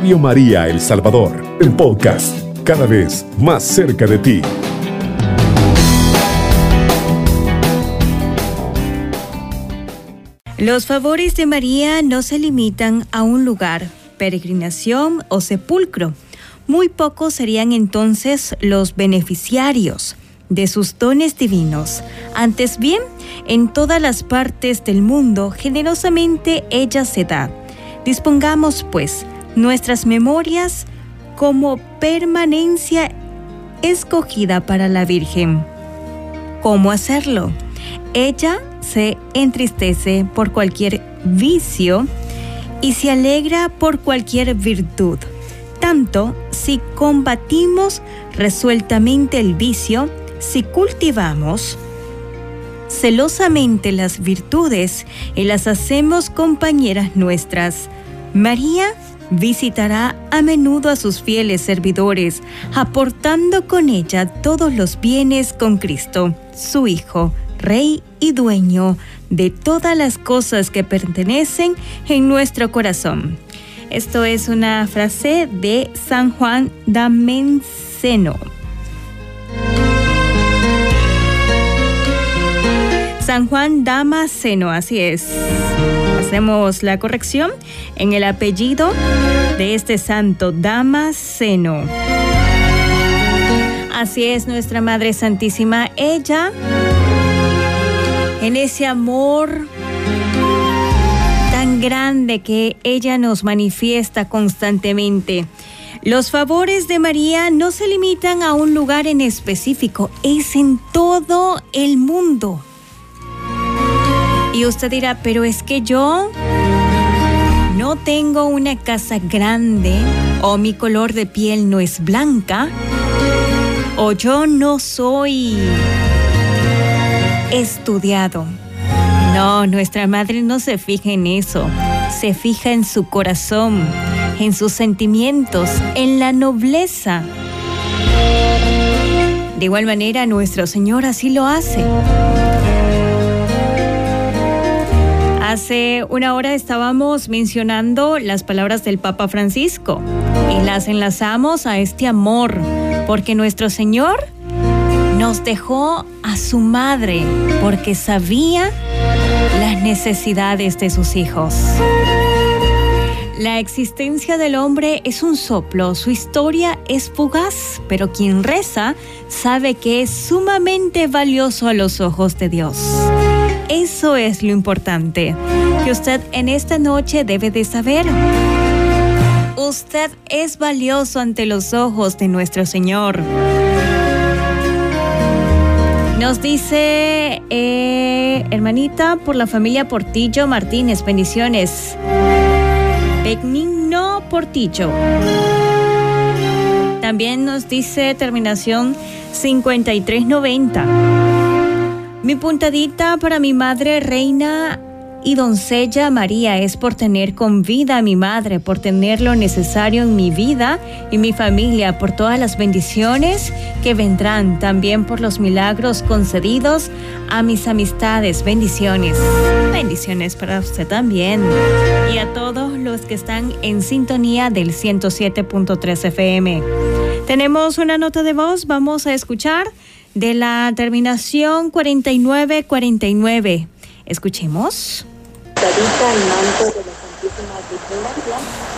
María El Salvador, el podcast, cada vez más cerca de ti. Los favores de María no se limitan a un lugar, peregrinación o sepulcro. Muy pocos serían entonces los beneficiarios de sus dones divinos. Antes bien, en todas las partes del mundo, generosamente ella se da. Dispongamos, pues, nuestras memorias como permanencia escogida para la Virgen. ¿Cómo hacerlo? Ella se entristece por cualquier vicio y se alegra por cualquier virtud. Tanto si combatimos resueltamente el vicio, si cultivamos celosamente las virtudes y las hacemos compañeras nuestras, María visitará a menudo a sus fieles servidores, aportando con ella todos los bienes con Cristo, su Hijo, Rey y Dueño de todas las cosas que pertenecen en nuestro corazón. Esto es una frase de San Juan Damasceno. San Juan Damasceno, así es. Hacemos la corrección en el apellido de este santo, Damasceno. Así es nuestra Madre Santísima. Ella, en ese amor tan grande que ella nos manifiesta constantemente. Los favores de María no se limitan a un lugar en específico, es en todo el mundo. Y usted dirá, pero es que yo no tengo una casa grande o mi color de piel no es blanca o yo no soy estudiado. No, nuestra madre no se fija en eso, se fija en su corazón, en sus sentimientos, en la nobleza. De igual manera, nuestro Señor así lo hace. Hace una hora estábamos mencionando las palabras del Papa Francisco y las enlazamos a este amor, porque nuestro Señor nos dejó a su madre porque sabía las necesidades de sus hijos. La existencia del hombre es un soplo, su historia es fugaz, pero quien reza sabe que es sumamente valioso a los ojos de Dios. Eso es lo importante que usted en esta noche debe de saber. Usted es valioso ante los ojos de nuestro Señor. Nos dice eh, hermanita por la familia Portillo Martínez, bendiciones. Benigno Portillo. También nos dice terminación 5390. Mi puntadita para mi madre reina y doncella María es por tener con vida a mi madre, por tener lo necesario en mi vida y mi familia, por todas las bendiciones que vendrán, también por los milagros concedidos a mis amistades. Bendiciones. Bendiciones para usted también. Y a todos los que están en sintonía del 107.3 FM. Tenemos una nota de voz, vamos a escuchar de la terminación 4949. Escuchemos.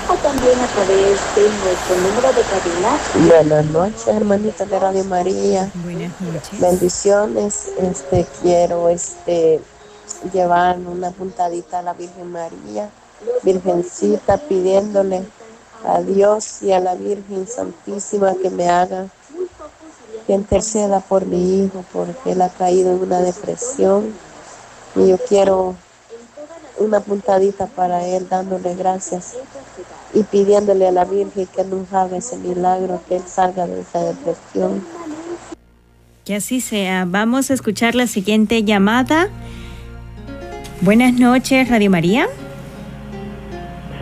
o también a través de nuestro número de cabina. Buenas noches, hermanita de Radio María. Buenas noches. Bendiciones. Este quiero este llevar una puntadita a la Virgen María, Virgencita, pidiéndole a Dios y a la Virgen Santísima que me haga que interceda por mi hijo porque él ha caído en una depresión y yo quiero una puntadita para él dándole gracias y pidiéndole a la Virgen que nos haga ese milagro, que él salga de esa depresión. Que así sea. Vamos a escuchar la siguiente llamada. Buenas noches, Radio María.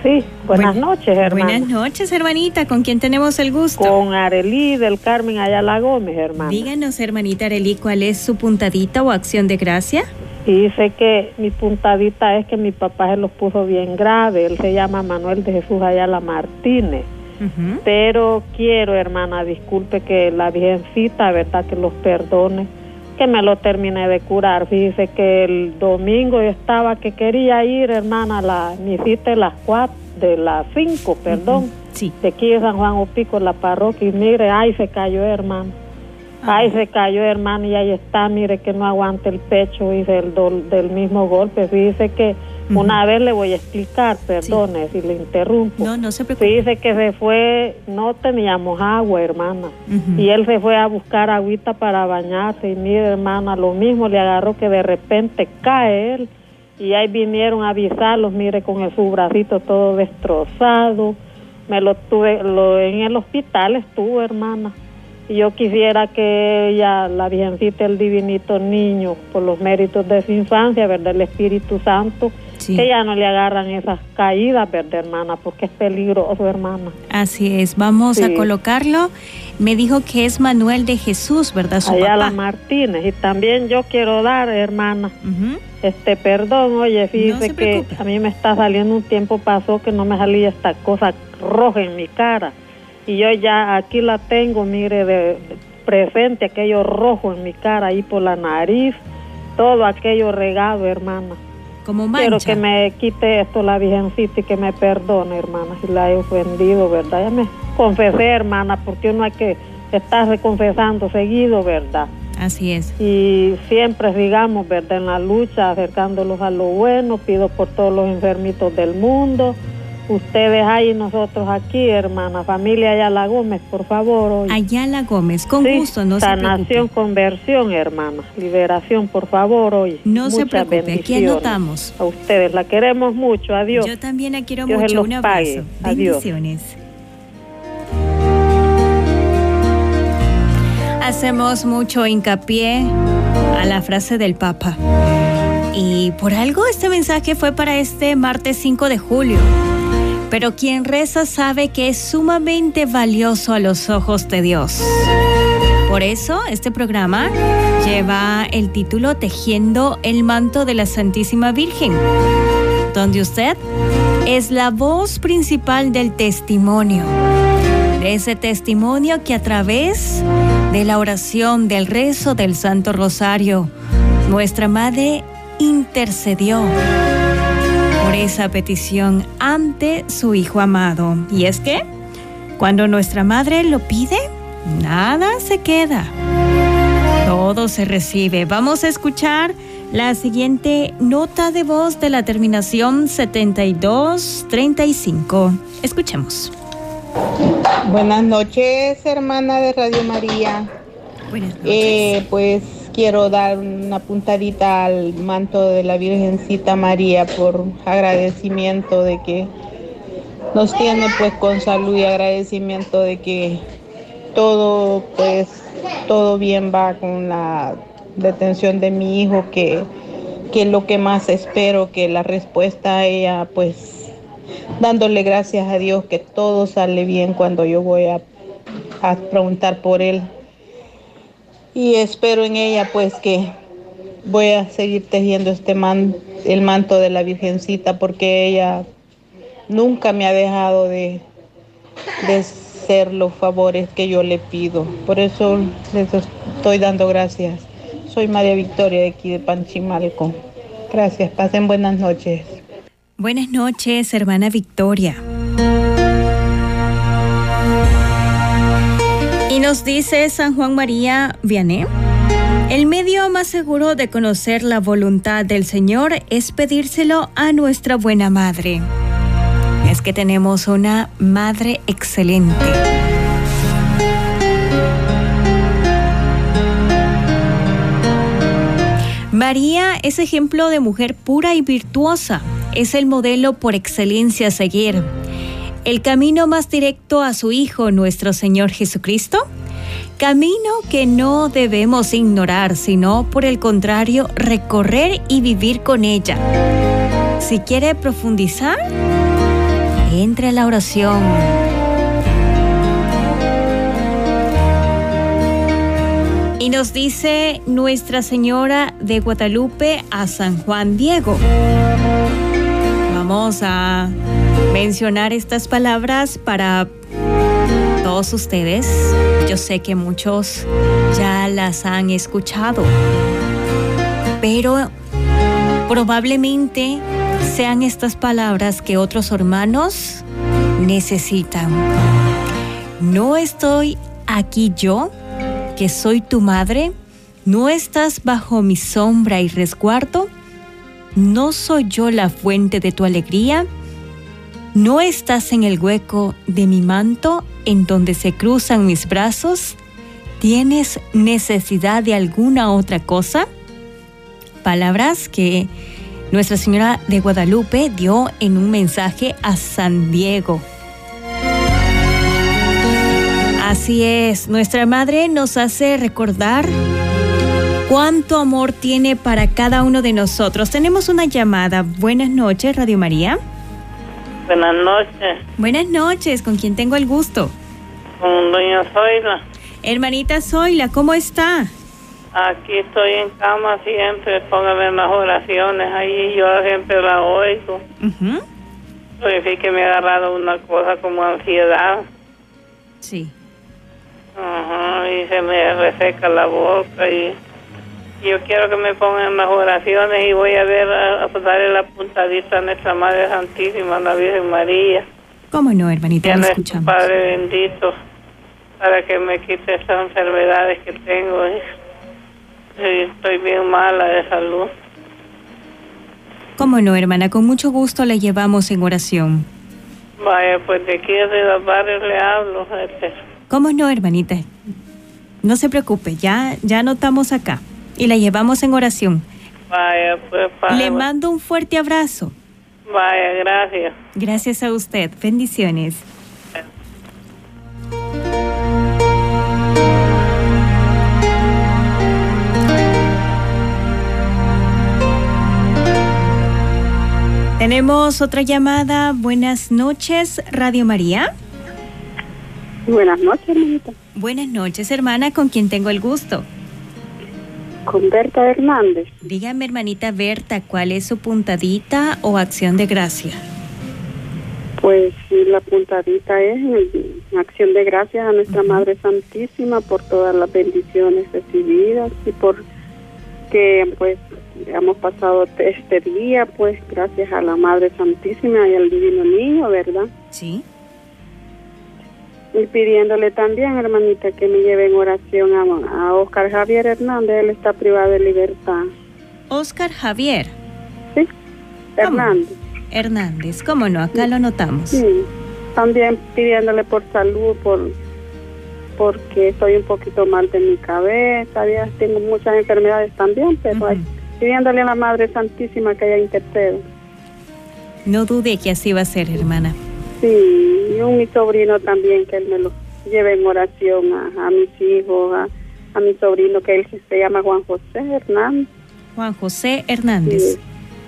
Sí, buenas noches, hermano. Buenas noches, hermanita. ¿Con quién tenemos el gusto? Con Arelí del Carmen Ayala Gómez, hermano. Díganos, hermanita Arelí, ¿cuál es su puntadita o acción de gracia? Y dice que mi puntadita es que mi papá se los puso bien grave. Él se llama Manuel de Jesús Ayala Martínez. Pero quiero, hermana, disculpe que la Virgencita, ¿verdad? Que los perdone, que me lo termine de curar. Fíjese que el domingo yo estaba que quería ir, hermana, a la visita de las cuatro, de las cinco, perdón, Sí. de aquí de San Juan Opico, la parroquia, y mire, ay, se cayó, hermano. Ay, se cayó, hermano, y ahí está, mire que no aguanta el pecho y del, del mismo golpe. Fíjese que una vez le voy a explicar, perdone si le interrumpo. No, no se preocupe. Dice que se fue, no teníamos agua, hermana. Y él se fue a buscar agüita para bañarse. Y mire, hermana, lo mismo le agarró que de repente cae él. Y ahí vinieron a avisarlos, mire, con el, su bracito todo destrozado. Me lo tuve, lo, en el hospital estuvo, hermana. Yo quisiera que ella, la Virgencita, el Divinito Niño, por los méritos de su infancia, ¿verdad? El Espíritu Santo, Sí. que ya no le agarran esas caídas, ¿verdad, hermana? Porque es peligroso, hermana. Así es, vamos a colocarlo. Me dijo que es Manuel de Jesús, ¿verdad? Su Ayala papá. Martínez. Y también yo quiero dar, hermana, este perdón, oye, fíjese se que a mí me está saliendo un tiempo pasó que no me salía esta cosa roja en mi cara. Y yo ya aquí la tengo, mire, de, presente aquello rojo en mi cara, ahí por la nariz, todo aquello regado, hermana. Como mancha. Quiero que me quite esto la Virgencita y que me perdone, hermana, si la he ofendido, ¿verdad? Ya me confesé, hermana, porque uno hay que estar reconfesando seguido, ¿verdad? Así es. Y siempre sigamos, ¿verdad? En la lucha, acercándolos a lo bueno. Pido por todos los enfermitos del mundo. Ustedes ahí y nosotros aquí, hermana. Familia Ayala Gómez, por favor. oye. Ayala Gómez, con Sí, gusto, no se Sanación, preocupe. conversión, hermana. Liberación, por favor, hoy. No se preocupe, aquí anotamos. A ustedes, la queremos mucho. Adiós. Yo también la quiero Dios se mucho. Un abrazo. Adiós. Bendiciones. Hacemos mucho hincapié a la frase del Papa. Y por algo este mensaje fue para este martes 5 de julio. Pero quien reza sabe que es sumamente valioso a los ojos de Dios. Por eso este programa lleva el título Tejiendo el manto de la Santísima Virgen, donde usted es la voz principal del testimonio. De ese testimonio que a través de la oración, del rezo del Santo Rosario, nuestra Madre intercedió por esa petición ante su Hijo amado. Y es que cuando nuestra Madre lo pide, nada se queda. Todo se recibe. Vamos a escuchar la siguiente nota de voz de la terminación 7235. Escuchemos. Buenas noches, hermana de Radio María. Buenas noches. Eh, pues quiero dar una puntadita al manto de la Virgencita María por agradecimiento de que nos tiene pues con salud y agradecimiento de que todo pues todo bien va con la detención de mi hijo que que es lo que más espero que la respuesta ella pues dándole gracias a Dios que todo sale bien cuando yo voy a, a preguntar por él. Y espero en ella pues que voy a seguir tejiendo este man, el manto de la Virgencita porque ella nunca me ha dejado de, de ser los favores que yo le pido. Por eso les estoy dando gracias. Soy María Victoria de aquí de Panchimalco. Gracias, pasen buenas noches. Buenas noches, hermana Victoria. Nos dice San Juan María Vianney, el medio más seguro de conocer la voluntad del Señor es pedírselo a nuestra buena madre. Es que tenemos una madre excelente. María es ejemplo de mujer pura y virtuosa. Es el modelo por excelencia a seguir. El camino más directo a su Hijo, nuestro Señor Jesucristo. Camino que no debemos ignorar, sino por el contrario, recorrer y vivir con ella. Si quiere profundizar, entre a la oración. Y nos dice Nuestra Señora de Guadalupe a San Juan Diego. Vamos a mencionar estas palabras para todos ustedes. Yo sé que muchos ya las han escuchado, pero probablemente sean estas palabras que otros hermanos necesitan. No estoy aquí yo, que soy tu madre, no estás bajo mi sombra y resguardo, no soy yo la fuente de tu alegría, no estás en el hueco de mi manto en donde se cruzan mis brazos, ¿tienes necesidad de alguna otra cosa? Palabras que nuestra Señora de Guadalupe dio en un mensaje a San Diego. Así es, nuestra Madre nos hace recordar cuánto amor tiene para cada uno de nosotros. Tenemos una llamada. Buenas noches, Radio María. Buenas noches. Buenas noches, ¿con quién tengo el gusto? Con doña Zoila. Hermanita Zoila, ¿cómo está? Aquí estoy en cama siempre, póngame las oraciones ahí, yo siempre la oigo. Ujú. Pues sí que me ha agarrado una cosa como ansiedad. Sí. Ajá, y se me reseca la boca y yo quiero que me pongan las oraciones y voy a ver, a, a darle la puntadita a nuestra Madre Santísima, a la Virgen María, ¿Cómo no, y hermanita? a Lo nuestro escuchamos. Padre bendito, para que me quite estas enfermedades que tengo. y- y estoy bien mala de salud. ¿Cómo no, hermana? Con mucho gusto le llevamos en oración. Vaya, pues de aquí de los barrios le hablo. este. ¿Cómo no, hermanita? No se preocupe, ya, ya anotamos acá y la llevamos en oración. Vaya, pues padre. Le mando un fuerte abrazo. Vaya, gracias. Gracias a usted. Bendiciones. Tenemos otra llamada. Buenas noches, Radio María. Buenas noches, hermanita. Buenas noches, hermana, con quien tengo el gusto. Con Berta Hernández. Dígame, hermanita Berta, ¿cuál es su puntadita o acción de gracia? Pues sí, la puntadita es en acción de gracias a nuestra Madre Santísima por todas las bendiciones recibidas y por que pues hemos pasado este día, pues gracias a la Madre Santísima y al Divino Niño, ¿verdad? Sí. Y pidiéndole también, hermanita, que me lleve en oración a, a Oscar Javier Hernández, él está privado de libertad. Oscar Javier ¿Sí? Hernández. Hernández, ¿cómo no? Acá lo notamos. Sí, también pidiéndole por salud, por porque estoy un poquito mal de mi cabeza, ya tengo muchas enfermedades también, pero pidiéndole a la Madre Santísima que ella interceda. No dude que así va a ser, hermana. Sí, y un mi sobrino también, que él me lo lleve en oración a, a mis hijos, a, a mi sobrino que él se llama Juan José Hernández. Juan José Hernández. Sí,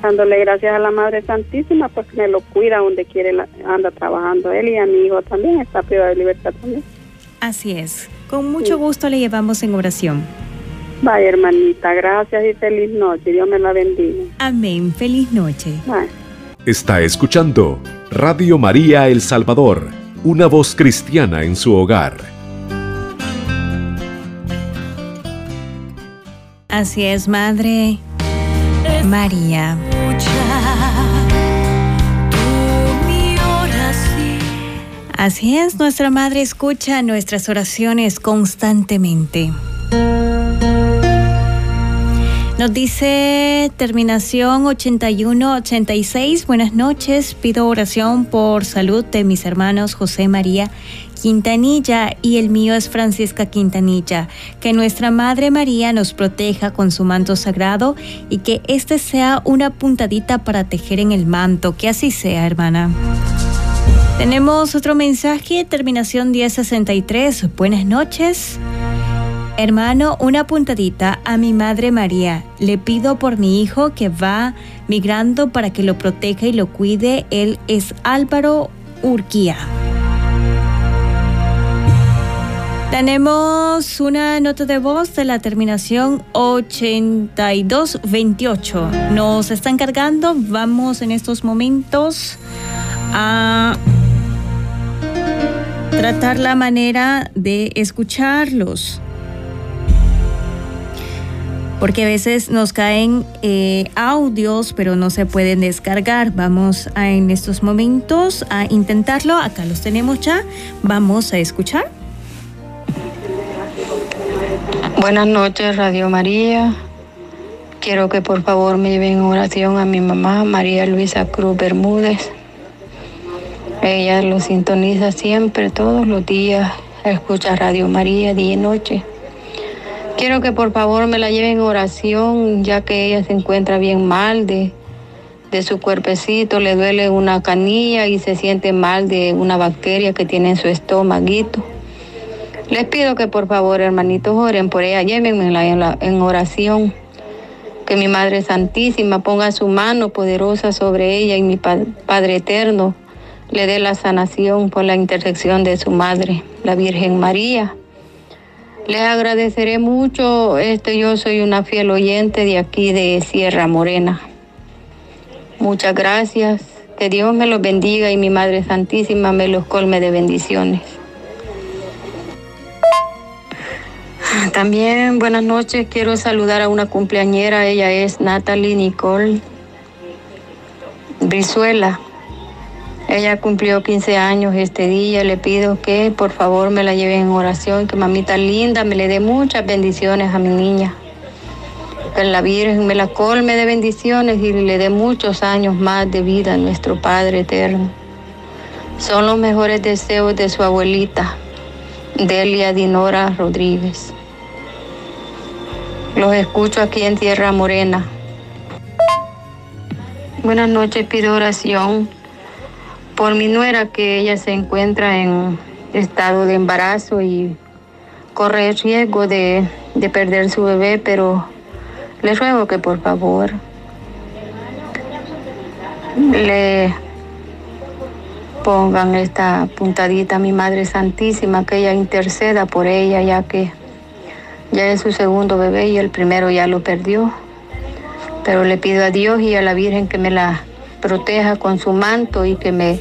dándole gracias a la Madre Santísima, pues me lo cuida donde quiere, la- anda trabajando él y a mi hijo también, está privado de libertad también. Así es. Con mucho gusto le llevamos en oración. Vaya hermanita, gracias y feliz noche. Dios me la bendiga. Amén. Feliz noche. Bye. Está escuchando Radio María El Salvador, una voz cristiana en su hogar. Así es, Madre María. Así es, nuestra Madre escucha nuestras oraciones constantemente. Nos dice terminación 8186. Buenas noches. Pido oración por salud de mis hermanos José María Quintanilla y el mío es Francisca Quintanilla. Que nuestra Madre María nos proteja con su manto sagrado y que este sea una puntadita para tejer en el manto. Que así sea, hermana. Tenemos otro mensaje, terminación 1063. Buenas noches. Hermano, una puntadita a mi Madre María. Le pido por mi hijo que va migrando para que lo proteja y lo cuide. Él es Álvaro Urquía. Tenemos una nota de voz de la terminación 8228. Nos están cargando. Vamos en estos momentos a tratar la manera de escucharlos. Porque a veces nos caen eh, audios, pero no se pueden descargar. Vamos a, en estos momentos a intentarlo. Acá los tenemos ya. Vamos a escuchar. Buenas noches, Radio María. Quiero que por favor me lleven en oración a mi mamá, María Luisa Cruz Bermúdez. Ella lo sintoniza siempre, todos los días, escucha Radio María día y noche. Quiero que por favor me la lleven en oración, ya que ella se encuentra bien mal de, de su cuerpecito, le duele una canilla y se siente mal de una bacteria que tiene en su estomaguito. Les pido que por favor, hermanitos, oren por ella, llévenmela en, la, oración. Que mi Madre Santísima ponga su mano poderosa sobre ella y mi Padre Eterno le dé la sanación por la intersección de su Madre, la Virgen María. Les agradeceré mucho. Este, yo soy una fiel oyente de aquí de Sierra Morena. Muchas gracias. Que Dios me los bendiga y mi Madre Santísima me los colme de bendiciones. También buenas noches, quiero saludar a una cumpleañera, ella es Natalie Nicole Brizuela. Ella cumplió 15 años este día, le pido que por favor me la lleven en oración, que mamita linda me le dé muchas bendiciones a mi niña. Que la Virgen me la colme de bendiciones y le dé muchos años más de vida a nuestro Padre eterno. Son los mejores deseos de su abuelita, Delia Dinora Rodríguez. Los escucho aquí en Tierra Morena. Buenas noches, pido oración por mi nuera que ella se encuentra en estado de embarazo y corre el riesgo de, de perder su bebé, pero le ruego que por favor le pongan esta puntadita a mi Madre Santísima, que ella interceda por ella, ya que ya es su segundo bebé y el primero ya lo perdió. Pero le pido a Dios y a la Virgen que me la proteja con su manto y que me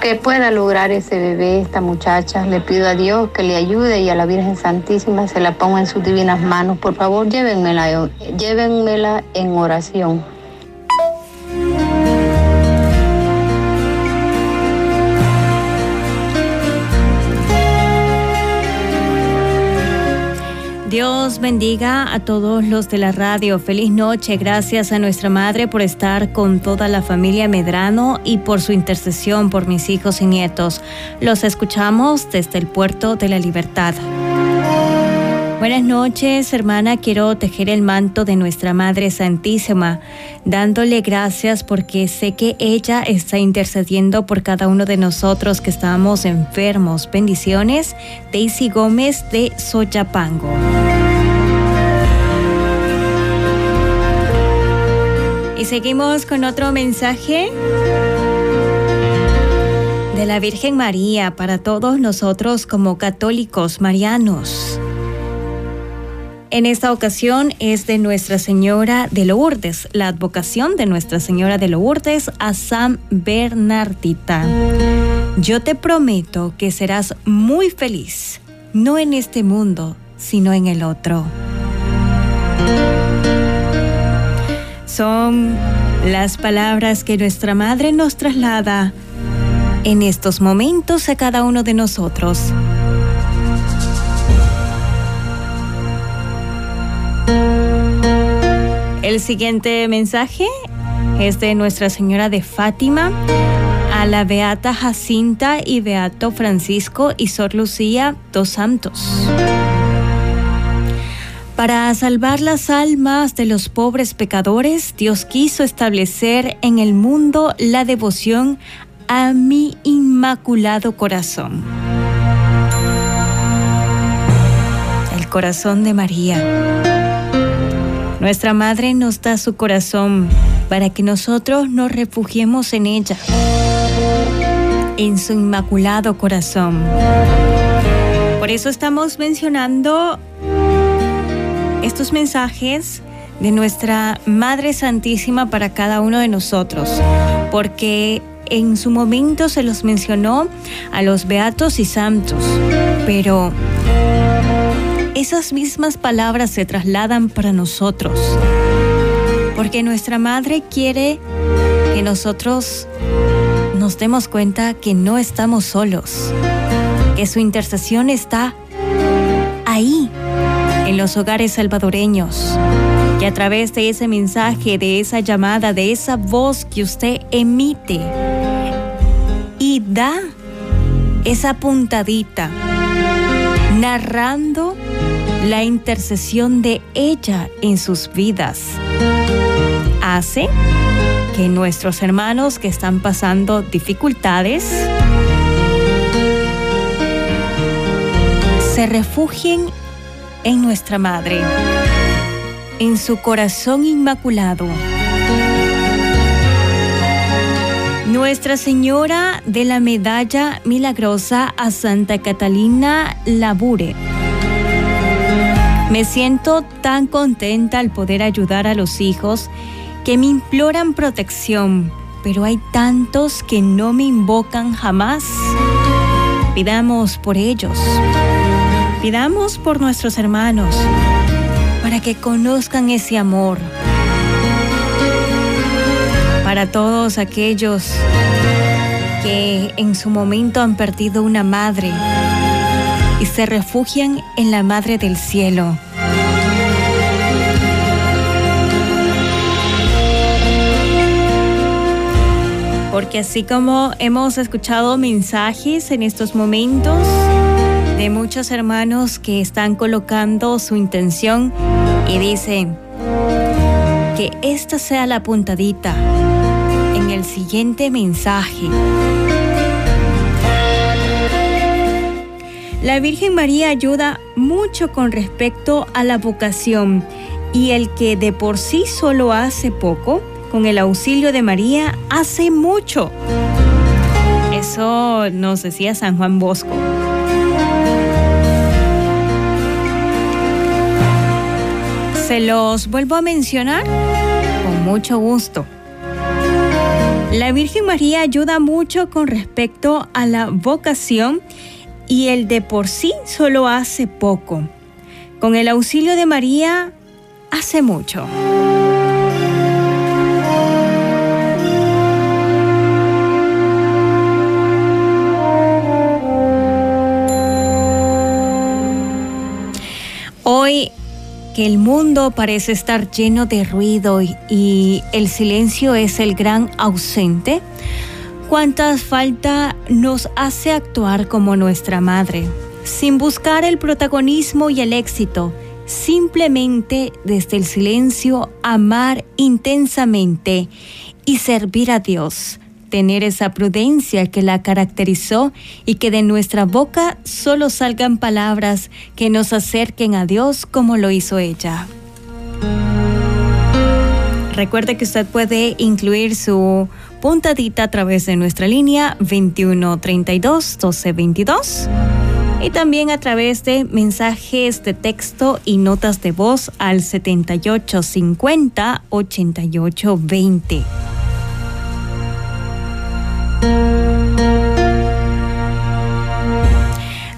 que pueda lograr ese bebé, esta muchacha. Le pido a Dios que le ayude y a la Virgen Santísima se la ponga en sus divinas manos. Por favor, llévenmela, llévenmela en oración. Bendiga a todos los de la radio. Feliz noche. Gracias a nuestra Madre por estar con toda la familia Medrano y por su intercesión por mis hijos y nietos. Los escuchamos desde el puerto de la Libertad. Buenas noches, hermana. Quiero tejer el manto de nuestra Madre Santísima, dándole gracias porque sé que ella está intercediendo por cada uno de nosotros que estamos enfermos. Bendiciones, Daisy Gómez de Soyapango. Seguimos con otro mensaje de la Virgen María para todos nosotros como católicos marianos. En esta ocasión es de Nuestra Señora de Lourdes, la advocación de Nuestra Señora de Lourdes a San Bernardita. Yo te prometo que serás muy feliz, no en este mundo, sino en el otro. Son las palabras que nuestra Madre nos traslada en estos momentos a cada uno de nosotros. El siguiente mensaje es de Nuestra Señora de Fátima a la Beata Jacinta y Beato Francisco y Sor Lucía dos Santos. Para salvar las almas de los pobres pecadores, Dios quiso establecer en el mundo la devoción a mi inmaculado corazón. El corazón de María. Nuestra Madre nos da su corazón para que nosotros nos refugiemos en ella, en su inmaculado corazón. Por eso estamos mencionando estos mensajes de nuestra Madre Santísima para cada uno de nosotros, porque en su momento se los mencionó a los beatos y santos, pero esas mismas palabras se trasladan para nosotros, porque nuestra Madre quiere que nosotros nos demos cuenta que no estamos solos, que su intercesión está ahí, en los hogares salvadoreños, que a través de ese mensaje, de esa llamada, de esa voz que usted emite y da esa puntadita, narrando la intercesión de ella en sus vidas, hace que nuestros hermanos que están pasando dificultades se refugien en nuestra Madre, en su corazón inmaculado. Nuestra Señora de la Medalla Milagrosa a Santa Catalina Labure. Me siento tan contenta al poder ayudar a los hijos que me imploran protección, pero hay tantos que no me invocan jamás. Pidamos por ellos. Pidamos por nuestros hermanos para que conozcan ese amor. Para todos aquellos que en su momento han perdido una madre y se refugian en la Madre del Cielo. Porque así como hemos escuchado mensajes en estos momentos, de muchos hermanos que están colocando su intención y dicen que esta sea la puntadita en el siguiente mensaje. La Virgen María ayuda mucho con respecto a la vocación y el que de por sí solo hace poco, con el auxilio de María, hace mucho. Eso nos decía San Juan Bosco. Se los vuelvo a mencionar con mucho gusto. La Virgen María ayuda mucho con respecto a la vocación y el de por sí solo hace poco. Con el auxilio de María hace mucho. Que el mundo parece estar lleno de ruido y, el silencio es el gran ausente, cuánta falta nos hace actuar como nuestra madre, sin buscar el protagonismo y el éxito, simplemente desde el silencio amar intensamente y servir a Dios tener esa prudencia que la caracterizó y que de nuestra boca solo salgan palabras que nos acerquen a Dios como lo hizo ella. Recuerde que usted puede incluir su puntadita a través de nuestra línea 2132 1222 y también a través de mensajes de texto y notas de voz al 7850 8820.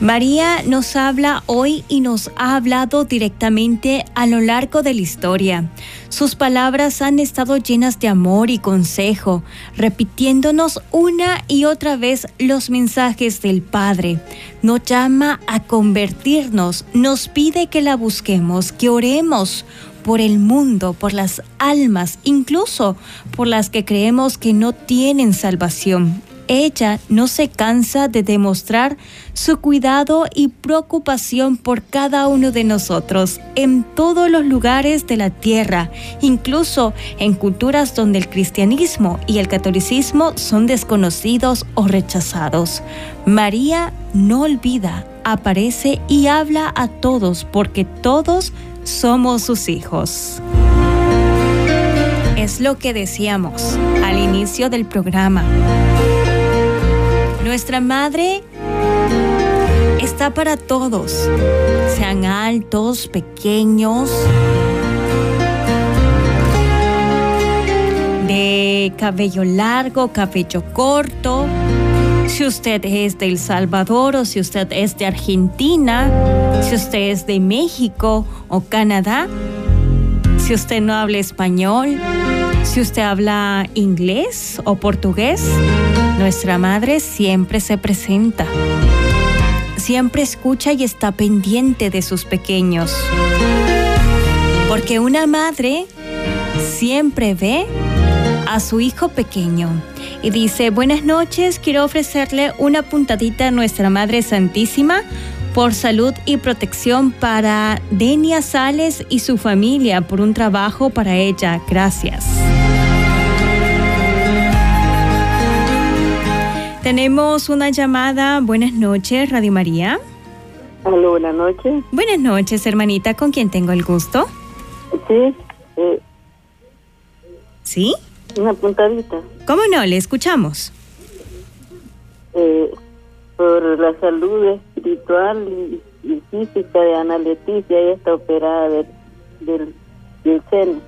María nos habla hoy y nos ha hablado directamente a lo largo de la historia. Sus palabras han estado llenas de amor y consejo, repitiéndonos una y otra vez los mensajes del Padre. Nos llama a convertirnos, nos pide que la busquemos, que oremos por el mundo, por las almas, incluso por las que creemos que no tienen salvación. Ella no se cansa de demostrar su cuidado y preocupación por cada uno de nosotros en todos los lugares de la tierra, incluso en culturas donde el cristianismo y el catolicismo son desconocidos o rechazados. María no olvida, aparece y habla a todos porque todos somos sus hijos. Es lo que decíamos al inicio del programa. Nuestra madre está para todos, sean altos, pequeños, de cabello largo, cabello corto. Si usted es de El Salvador o si usted es de Argentina, si usted es de México o Canadá, si usted no habla español, si usted habla inglés o portugués, nuestra madre siempre se presenta. Siempre escucha y está pendiente de sus pequeños. Porque una madre siempre ve a su hijo pequeño y dice, buenas noches, quiero ofrecerle una puntadita a nuestra Madre Santísima por salud y protección para Denia Sales y su familia, por un trabajo para ella. Gracias. Tenemos una llamada. Buenas noches, Radio María. Hola, buenas noches. Buenas noches, hermanita. ¿Con quién tengo el gusto? Sí. Eh, ¿Sí? Una puntadita. ¿Cómo no? Le escuchamos. Eh, por la salud espiritual y, física de Ana Leticia, ella está operada del, del, del seno.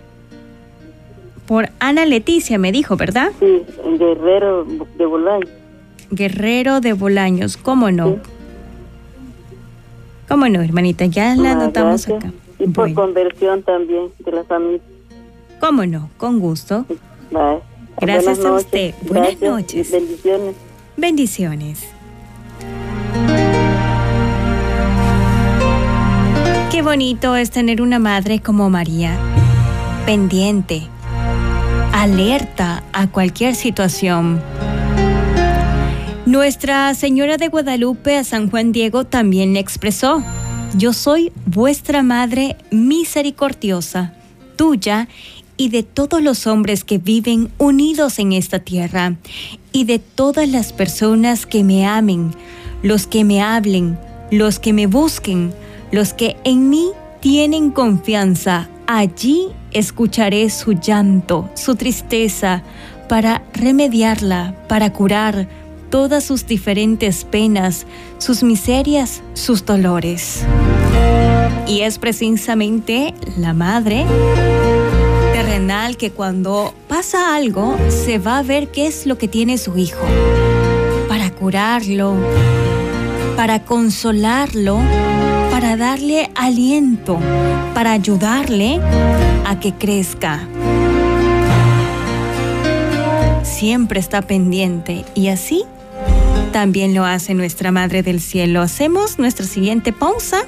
Por Ana Leticia, me dijo, ¿verdad? Sí, en Guerrero de Bolaños. Guerrero de Bolaños, ¿cómo no? ¿Cómo no, hermanita? Ya la anotamos gracias. acá. Y por conversión también de la familia. ¿Cómo no? Con gusto. Bye. Gracias Buenas a noches. usted. Buenas Gracias noches. Bendiciones. Bendiciones. Qué bonito es tener una madre como María, pendiente, alerta a cualquier situación. Nuestra Señora de Guadalupe a San Juan Diego también le expresó, yo soy vuestra Madre misericordiosa, tuya y de todos los hombres que viven unidos en esta tierra, y de todas las personas que me amen, los que me hablen, los que me busquen, los que en mí tienen confianza. Allí escucharé su llanto, su tristeza, para remediarla, para curar todas sus diferentes penas, sus miserias, sus dolores. Y es precisamente la madre que cuando pasa algo se va a ver qué es lo que tiene su hijo para curarlo, para consolarlo, para darle aliento, para ayudarle a que crezca. Siempre está pendiente y así también lo hace nuestra Madre del Cielo. Hacemos nuestra siguiente pausa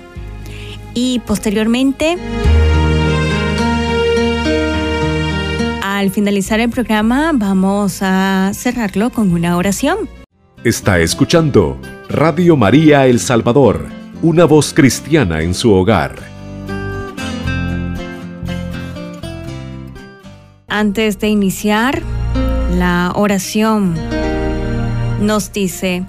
y posteriormente al finalizar el programa vamos a cerrarlo con una oración. Está escuchando Radio María El Salvador, una voz cristiana en su hogar. Antes de iniciar la oración, nos dice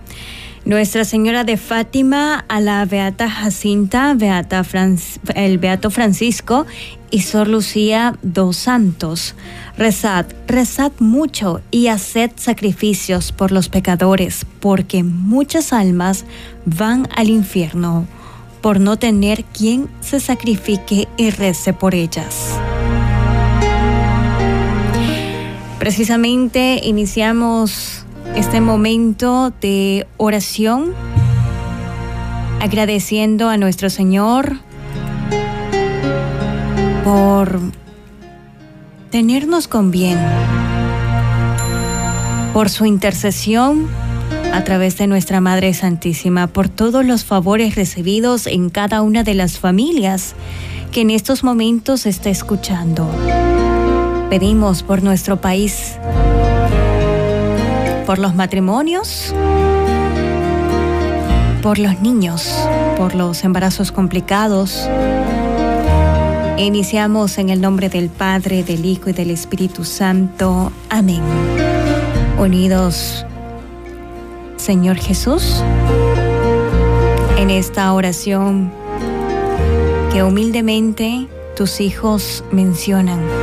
Nuestra Señora de Fátima a la Beata Jacinta, Beata el Beato Francisco y Sor Lucía dos Santos. Rezad, rezad mucho y haced sacrificios por los pecadores, porque muchas almas van al infierno por no tener quien se sacrifique y rece por ellas. Precisamente iniciamos este momento de oración agradeciendo a nuestro Señor por tenernos con bien, por su intercesión a través de nuestra Madre Santísima, por todos los favores recibidos en cada una de las familias que en estos momentos está escuchando. Pedimos por nuestro país, por los matrimonios, por los niños, por los embarazos complicados. Iniciamos en el nombre del Padre, del Hijo y del Espíritu Santo. Amén. Unidos, Señor Jesús, en esta oración que humildemente tus hijos mencionan.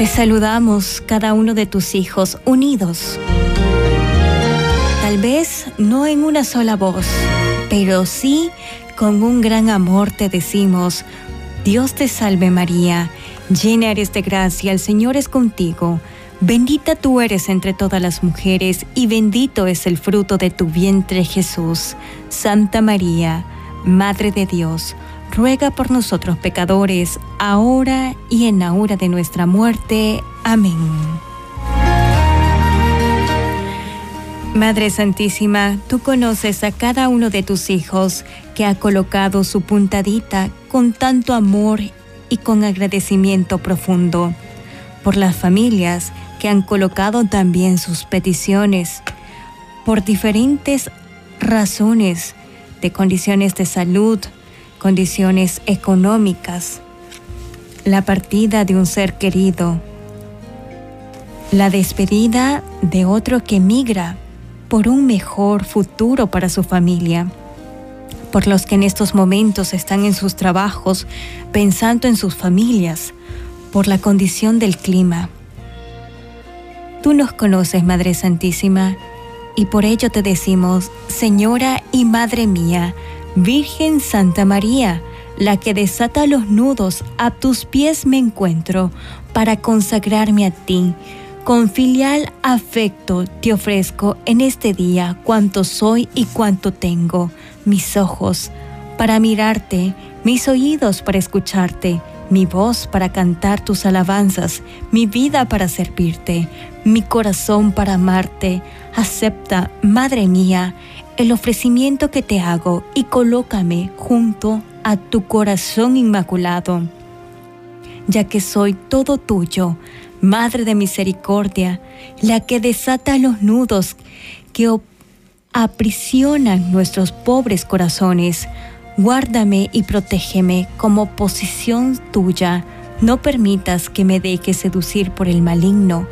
te saludamos cada uno de tus hijos unidos. Tal vez no en una sola voz, pero sí con un gran amor te decimos, Dios te salve María, llena eres de gracia, el Señor es contigo. Bendita tú eres entre todas las mujeres y bendito es el fruto de tu vientre Jesús. Santa María, Madre de Dios, ruega por nosotros pecadores, ahora y en la hora de nuestra muerte. Amén. Madre Santísima, tú conoces a cada uno de tus hijos que ha colocado su puntadita con tanto amor y con agradecimiento profundo, por las familias que han colocado también sus peticiones, por diferentes razones de condiciones de salud, condiciones económicas, la partida de un ser querido, la despedida de otro que migra por un mejor futuro para su familia, por los que en estos momentos están en sus trabajos pensando en sus familias, por la condición del clima. Tú nos conoces, Madre Santísima, y por ello te decimos, Señora y Madre mía, Virgen Santa María, la que desata los nudos, a tus pies me encuentro para consagrarme a ti. Con filial afecto te ofrezco en este día cuanto soy y cuanto tengo, mis ojos para mirarte, mis oídos para escucharte, mi voz para cantar tus alabanzas, mi vida para servirte, mi corazón para amarte. Acepta, Madre mía, el ofrecimiento que te hago y colócame junto a tu corazón inmaculado, ya que soy todo tuyo, Madre de misericordia, la que desata los nudos que aprisionan nuestros pobres corazones. Guárdame y protégeme como posición tuya. No permitas que me deje seducir por el maligno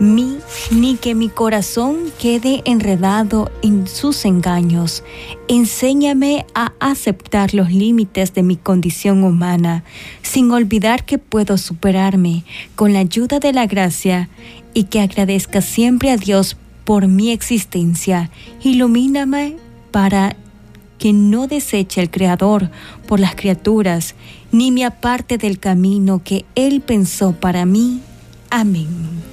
ni que mi corazón quede enredado en sus engaños. Enséñame a aceptar los límites de mi condición humana, sin olvidar que puedo superarme con la ayuda de la gracia y que agradezca siempre a Dios por mi existencia. Ilumíname para que no deseche el Creador por las criaturas, ni me aparte del camino que Él pensó para mí. Amén.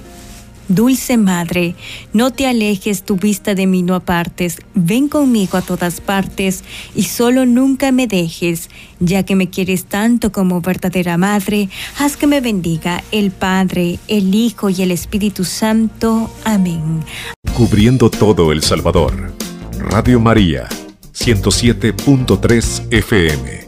Dulce Madre, no te alejes tu vista de mí, no apartes, ven conmigo a todas partes y solo nunca me dejes, ya que me quieres tanto como verdadera Madre, haz que me bendiga el Padre, el Hijo y el Espíritu Santo. Amén. Cubriendo todo El Salvador. Radio María, 107.3 FM.